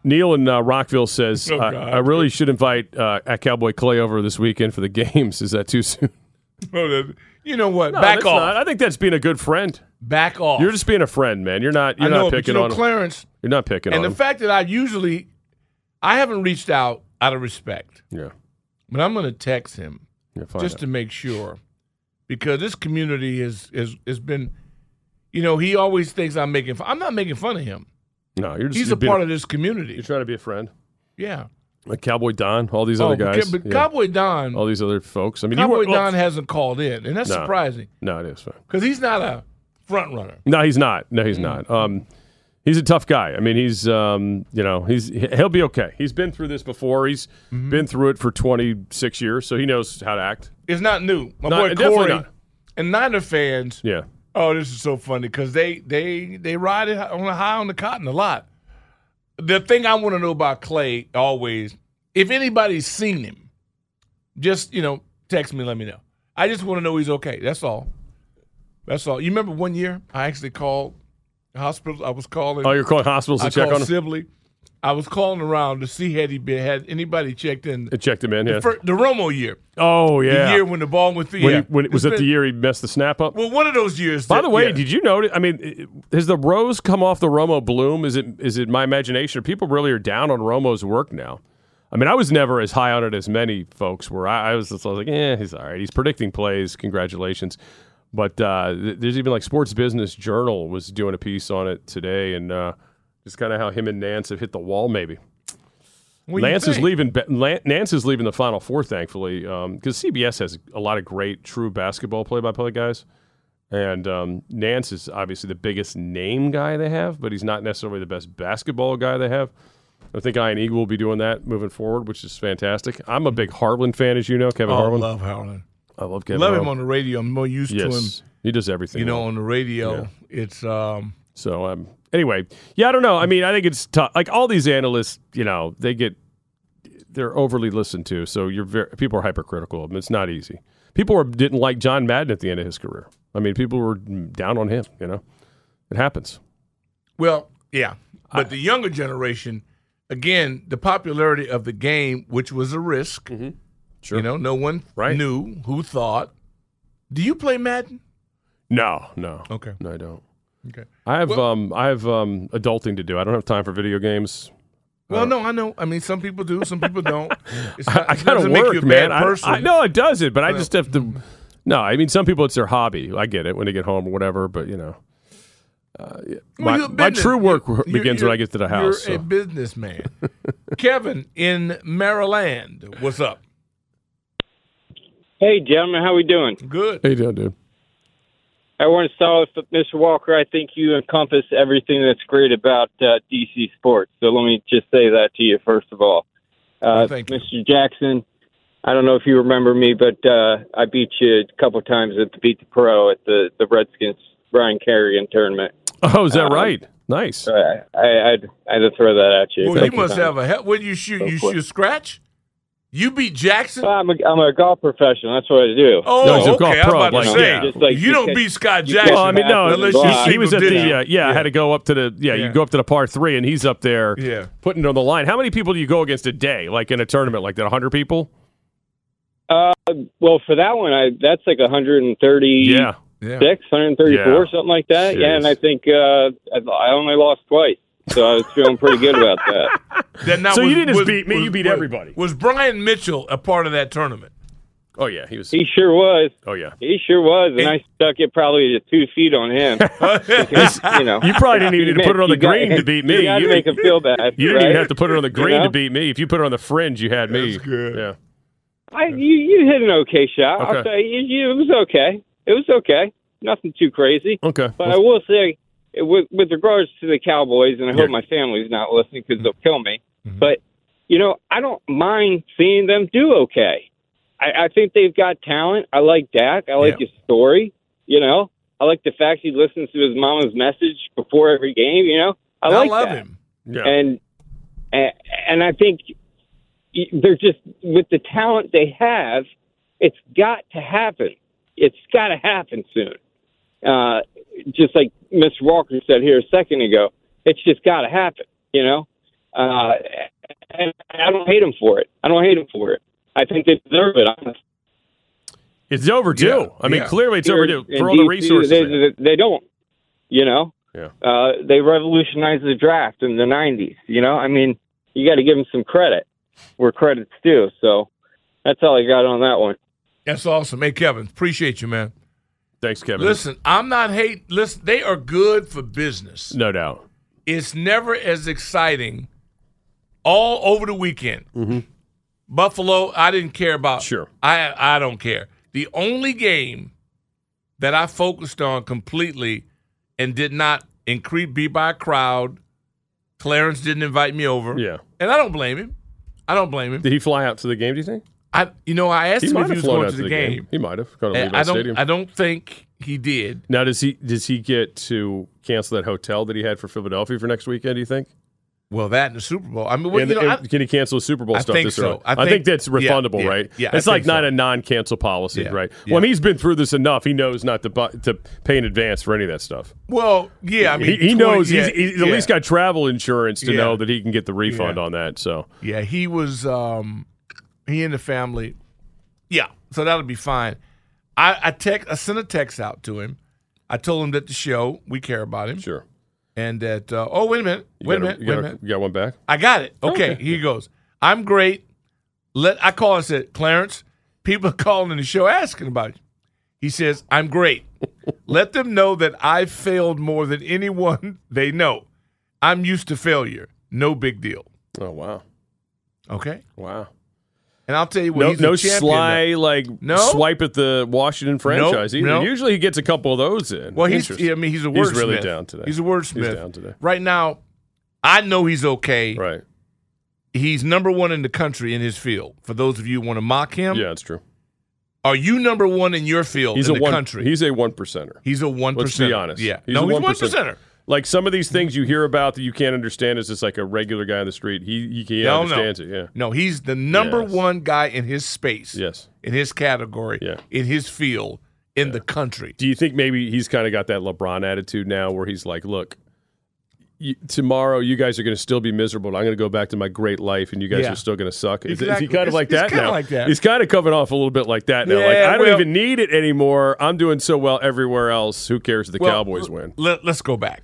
Neil in uh, Rockville says, Oh, uh, God. I really should invite uh, at Cowboy Clay over this weekend for the games. Is that too soon? You know what? No, Back off. not. I think that's being a good friend. Back off. You're just being a friend, man. You're not. You're I know, not picking you know, on him. You're not picking and on And the him. fact that I usually, I haven't reached out out of respect. Yeah. But I'm going to text him Yeah, just out. to make sure, because this community has has has been, you know, he always thinks I'm making. fun. I'm not making fun of him. no, you're just. He's you're a part of this community. You're trying to be a friend. Yeah. Like Cowboy Don, all these Oh, other guys. But Yeah. Cowboy Don, all these other folks. I mean, Cowboy well, Don hasn't called in, and that's No. surprising No, it is fine. because he's not a front runner. No, he's not. No, Mm. he's not. Um, he's a tough guy. I mean, he's um, you know, he's he'll be okay. He's been through this before. He's Mm-hmm. been through it for 26 years, so he knows how to act. It's not new. My Not- boy Corey not. and Niner fans. Yeah. Oh, this is so funny because they they they ride it on the high on the cotton a lot. The thing I want to know about Clay always, if anybody's seen him, just you know, text me, let me know. I just want to know he's okay. That's all. That's all. You remember one year I actually called hospital. I was calling. Oh, you're calling hospitals to I check on him? Sibley. I was calling around to see had he been had anybody checked in. It checked him in. The, Yeah. fir- the Romo year. oh yeah. The year when the ball went through. When, yeah. he, when was It's that the year he messed the snap up? Well, one of those years. By that- the way, yeah. did you notice? I mean, has the rose come off the Romo bloom? Is it is it my imagination? Or people really are down on Romo's work now. I mean, I was never as high on it as many folks were. I, I was just I was like, yeah, he's all right. He's predicting plays. Congratulations. But uh, there's even like Sports Business Journal was doing a piece on it today, and uh, just kind of how him and Nance have hit the wall, maybe. What Lance is leaving. Nance is leaving the Final Four, thankfully, because CBS has a lot of great, true basketball play-by-play guys, and um, Nance is obviously the biggest name guy they have, but he's not necessarily the best basketball guy they have. I think Ian Eagle will be doing that moving forward, which is fantastic. I'm a big Harlan fan, as you know, Kevin Oh, Harlan. love Harlan. I love Kevin. Love him on the radio. I'm more used to him. He does everything. You know, well. on the radio, Yeah. it's um. So um, anyway, yeah, I don't know. I mean, I think it's tough. Like all these analysts, you know, they get they're overly listened to. So you're very, people are hypercritical of them. It's not easy. People were, didn't like John Madden at the end of his career. I mean, people were down on him. You know, it happens. Well, yeah, but the younger generation, again, the popularity of the game, which was a risk. Mm-hmm. Sure. You know, no one knew who thought. Do you play Madden? No, no. Okay. No, I don't. Okay. I have Well- um I have um adulting to do. I don't have time for video games. Well, no, I know. I mean, some people do, some people don't. It's I, not, I it gotta make work, you a man. bad I- person. I, no, it doesn't. But I Well- just have to. No, I mean, some people it's their hobby. I get it when they get home or whatever. But you know, uh, yeah. Well, my, my true work you're- begins you're- when I get to the house. You're a businessman. Kevin in Maryland, what's up? Hey, gentlemen, how we doing? Good. How you doing, dude? everyone saw it, Mr. Walker. I think you encompass everything that's great about uh, DC sports. So let me just say that to you first of all, uh, Mr. Jackson. I don't know if you remember me, but uh, I beat you a couple times at the Beat the Pro at the the Redskins Ryan Kerrigan tournament. Oh, is that Um, right? Nice. I, I, I'd, I had to throw that at you. Well, you must times. have a hell. When you shoot, you shoot scratch. You beat Jackson. I'm a, I'm a golf professional. That's what I do. Oh, No, he's a golf okay. I'm pro, about to say yeah. Just like you don't can- beat Scott Jackson. Well, I mean, no, unless he, you he was at the uh, yeah, I had to go up to the yeah, Yeah. You go up to the par three, and he's up there, Yeah. putting it on the line. How many people do you go against a day, like in a tournament like that? hundred people? Uh, well, for that one, I that's like 130. Yeah. Yeah. 134, Yeah. something like that. Yeah, and I think uh, I, I only lost twice, so I was feeling pretty good about that. Then now So you didn't just beat me, was- you beat was- everybody. Was Brian Mitchell a part of that tournament? Oh yeah, he was. He sure was. Oh yeah. He sure was, and I stuck it probably to two feet on him. Because, you know, You probably didn't even need to put it on the You got- green to beat me. You You make didn't- him feel bad. You didn't even have to put it on the You green know? to beat me. If you put it on the fringe, you had me. That's good. Yeah. I, you, you hit an okay shot. I'll Okay. say you, you, it was okay. It was okay. Nothing too crazy. Okay. But I will say, it- with, with regards to the Cowboys, and I hope my family's not listening because they'll kill me. Mm-hmm. But you know, I don't mind seeing them do okay. I, I think they've got talent. I like Dak. I like Yeah. his story. You know, I like the fact he listens to his mama's message before every game. You know, I, like love that. him. Yeah. And and and I think y- they're just with the talent they have, it's got to happen. It's got to happen soon. Uh, just like Mr. Walker said here a second ago, it's just got to happen. You know, uh, and I don't hate them for it. I don't hate them for it. I think they deserve it. honestly. It's overdue. Yeah. I mean, Yeah. clearly it's overdue in for all the resources. They, they they, they don't. You know, Yeah. uh, they revolutionized the draft in the '90s. You know, I mean, you got to give them some credit where credit's due. So that's all I got on that one. That's awesome. Hey, Kevin, appreciate you, man. Thanks, Kevin. Listen, I'm not hate. Listen, they are good for business. No doubt. It's never as exciting all over the weekend. Mm-hmm. Buffalo, I didn't care about. Sure. I I don't care. The only game that I focused on completely and did not increase be by a crowd. Clarence didn't invite me over. Yeah. And I don't blame him. I don't blame him. Did he fly out to the game? Do you think? I you know I asked he him if he was going out to the, game. He might have. Going to And Levi I don't Stadium. I don't think he did. now, does he does he get to cancel that hotel that he had for Philadelphia for next weekend? Do you think? Well, that in the Super Bowl. I mean, well, And- you know, and I- can he cancel the Super Bowl I stuff think this so. early? I I think, think- that's refundable, yeah, right? yeah, it's like think not so. a non-cancel policy, Yeah, right? Well, I mean, he's been through this enough. He knows not to to pay in advance for any of that stuff. Well, yeah, I mean, he, he 20 knows he's, he's at least got travel insurance to know that he can get the refund on that. So Yeah, he was. Um, he and the family. Yeah, so that'll be fine. I I text. I sent a text out to him. I told him that the show we care about him. Sure. And that. Uh, oh wait a minute. you Wait a minute. you Wait a got, minute. you got one back. I got it. Okay, Okay. here he goes. I'm great. Let I call and said, Clarence, people are calling in the show asking about you. He says, I'm great. Let them know that I've failed more than anyone they know. I'm used to failure. No big deal. Oh wow. Okay. Wow. And I'll tell you what, No, he's a no champion sly now. like No? swipe at the Washington franchise. either. no. Usually he gets a couple of those in. Well, he's. I mean, he's a wordsmith. He's really down today. He's a wordsmith. He's down today. Right now, I know he's okay. Right. He's number one in the country in his field. For those of you who want to mock him, Yeah, it's true. are you number one in your field He's in a the one. country? He's a one percenter. He's a one Let's be percenter. honest. Yeah. he's no, a he's one percenter. Like some of these things you hear about that you can't understand is just like a regular guy on the street. He he, he No, understands no. it. Yeah. No, he's the number Yes. one guy in his space. Yes. In his category. Yeah. In his field. In the country. Do you think maybe he's kind of got that LeBron attitude now, where he's like, "Look, you, tomorrow you guys are going to still be miserable. and I'm going to go back to my great life, and you guys Yeah. are still going to suck." Is, is he kind of like that kinda now? like that. He's kind of coming off a little bit like that now. like Yeah, I don't even need it anymore. I'm doing so well everywhere else. Who cares if the Well, Cowboys win? Let, us go back.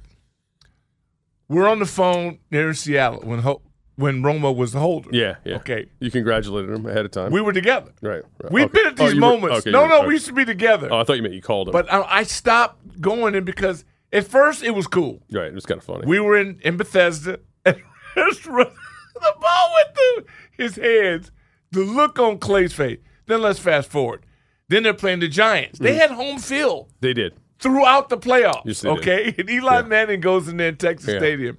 We're on the phone near Seattle when Ho- when Romo was the holder. Yeah, yeah. Okay. You congratulated him ahead of time. We were together. right. right. We've Okay. been at Oh, these were- moments. okay, no, were- no, okay. we used to be together. Oh, I thought you meant you called him. But I, I stopped going in because at first it was cool. right, it was kind of funny. We were in, in Bethesda, and the ball went through his hands. The look on Clay's face. Then let's fast forward. Then they're playing the Giants. They Mhm. had home field. they did. Throughout the playoffs. Yes, they did. okay, and Eli Manning goes in there in Texas Yeah. Stadium.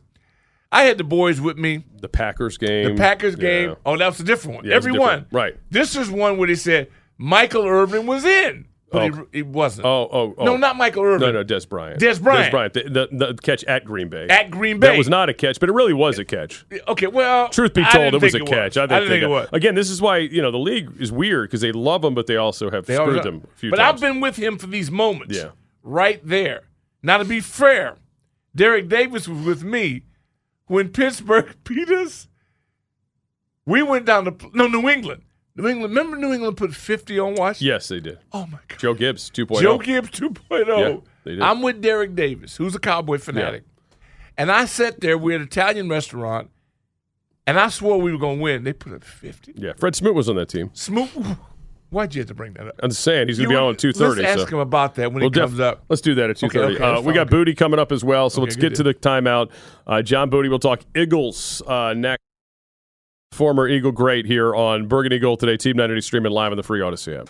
I had the boys with me. The Packers game. The Packers game. Yeah. Oh, that was a different one. Yeah, it was Every one. different. Right. This is one where they said Michael Irvin was in, but Oh. he, he wasn't. Oh, oh, oh. No, not Michael Irvin. No, no, Dez Bryant. Dez Bryant. Dez Bryant. The, the, the catch at Green Bay. At Green Bay. That was not a catch, but it really was a catch. Okay, well, Truth be told, it was a catch. I, didn't think it was. Again, this is why you know the league is weird because they love him, but they also have They screwed them a few but times. I've been with him for these moments. Yeah. Right there. Now, to be fair, Derek Davis was with me when Pittsburgh beat us. We went down to no New England. New England. Remember, New England put fifty on Washington. yes, they did. Oh my God. Joe Gibbs 2.0. Joe Gibbs 2.0. Yeah, they did. I'm with Derek Davis, who's a cowboy fanatic. And I sat there, we're at an Italian restaurant, and I swore we were going to win. They put up 50. Yeah, Fred Smoot was on that team. Smoot, why'd you have to bring that up? I'm just saying he's going to be on at two thirty. let's ask so. him about that when he def- comes up. Let's do that at two thirty. Okay, okay, uh, we got. Booty coming up as well, so Okay, let's get to the timeout. Uh, John Booty will talk Eagles uh, next. Former Eagle great here on Burgundy Gold today. Team 980 streaming live on the free Audacy app.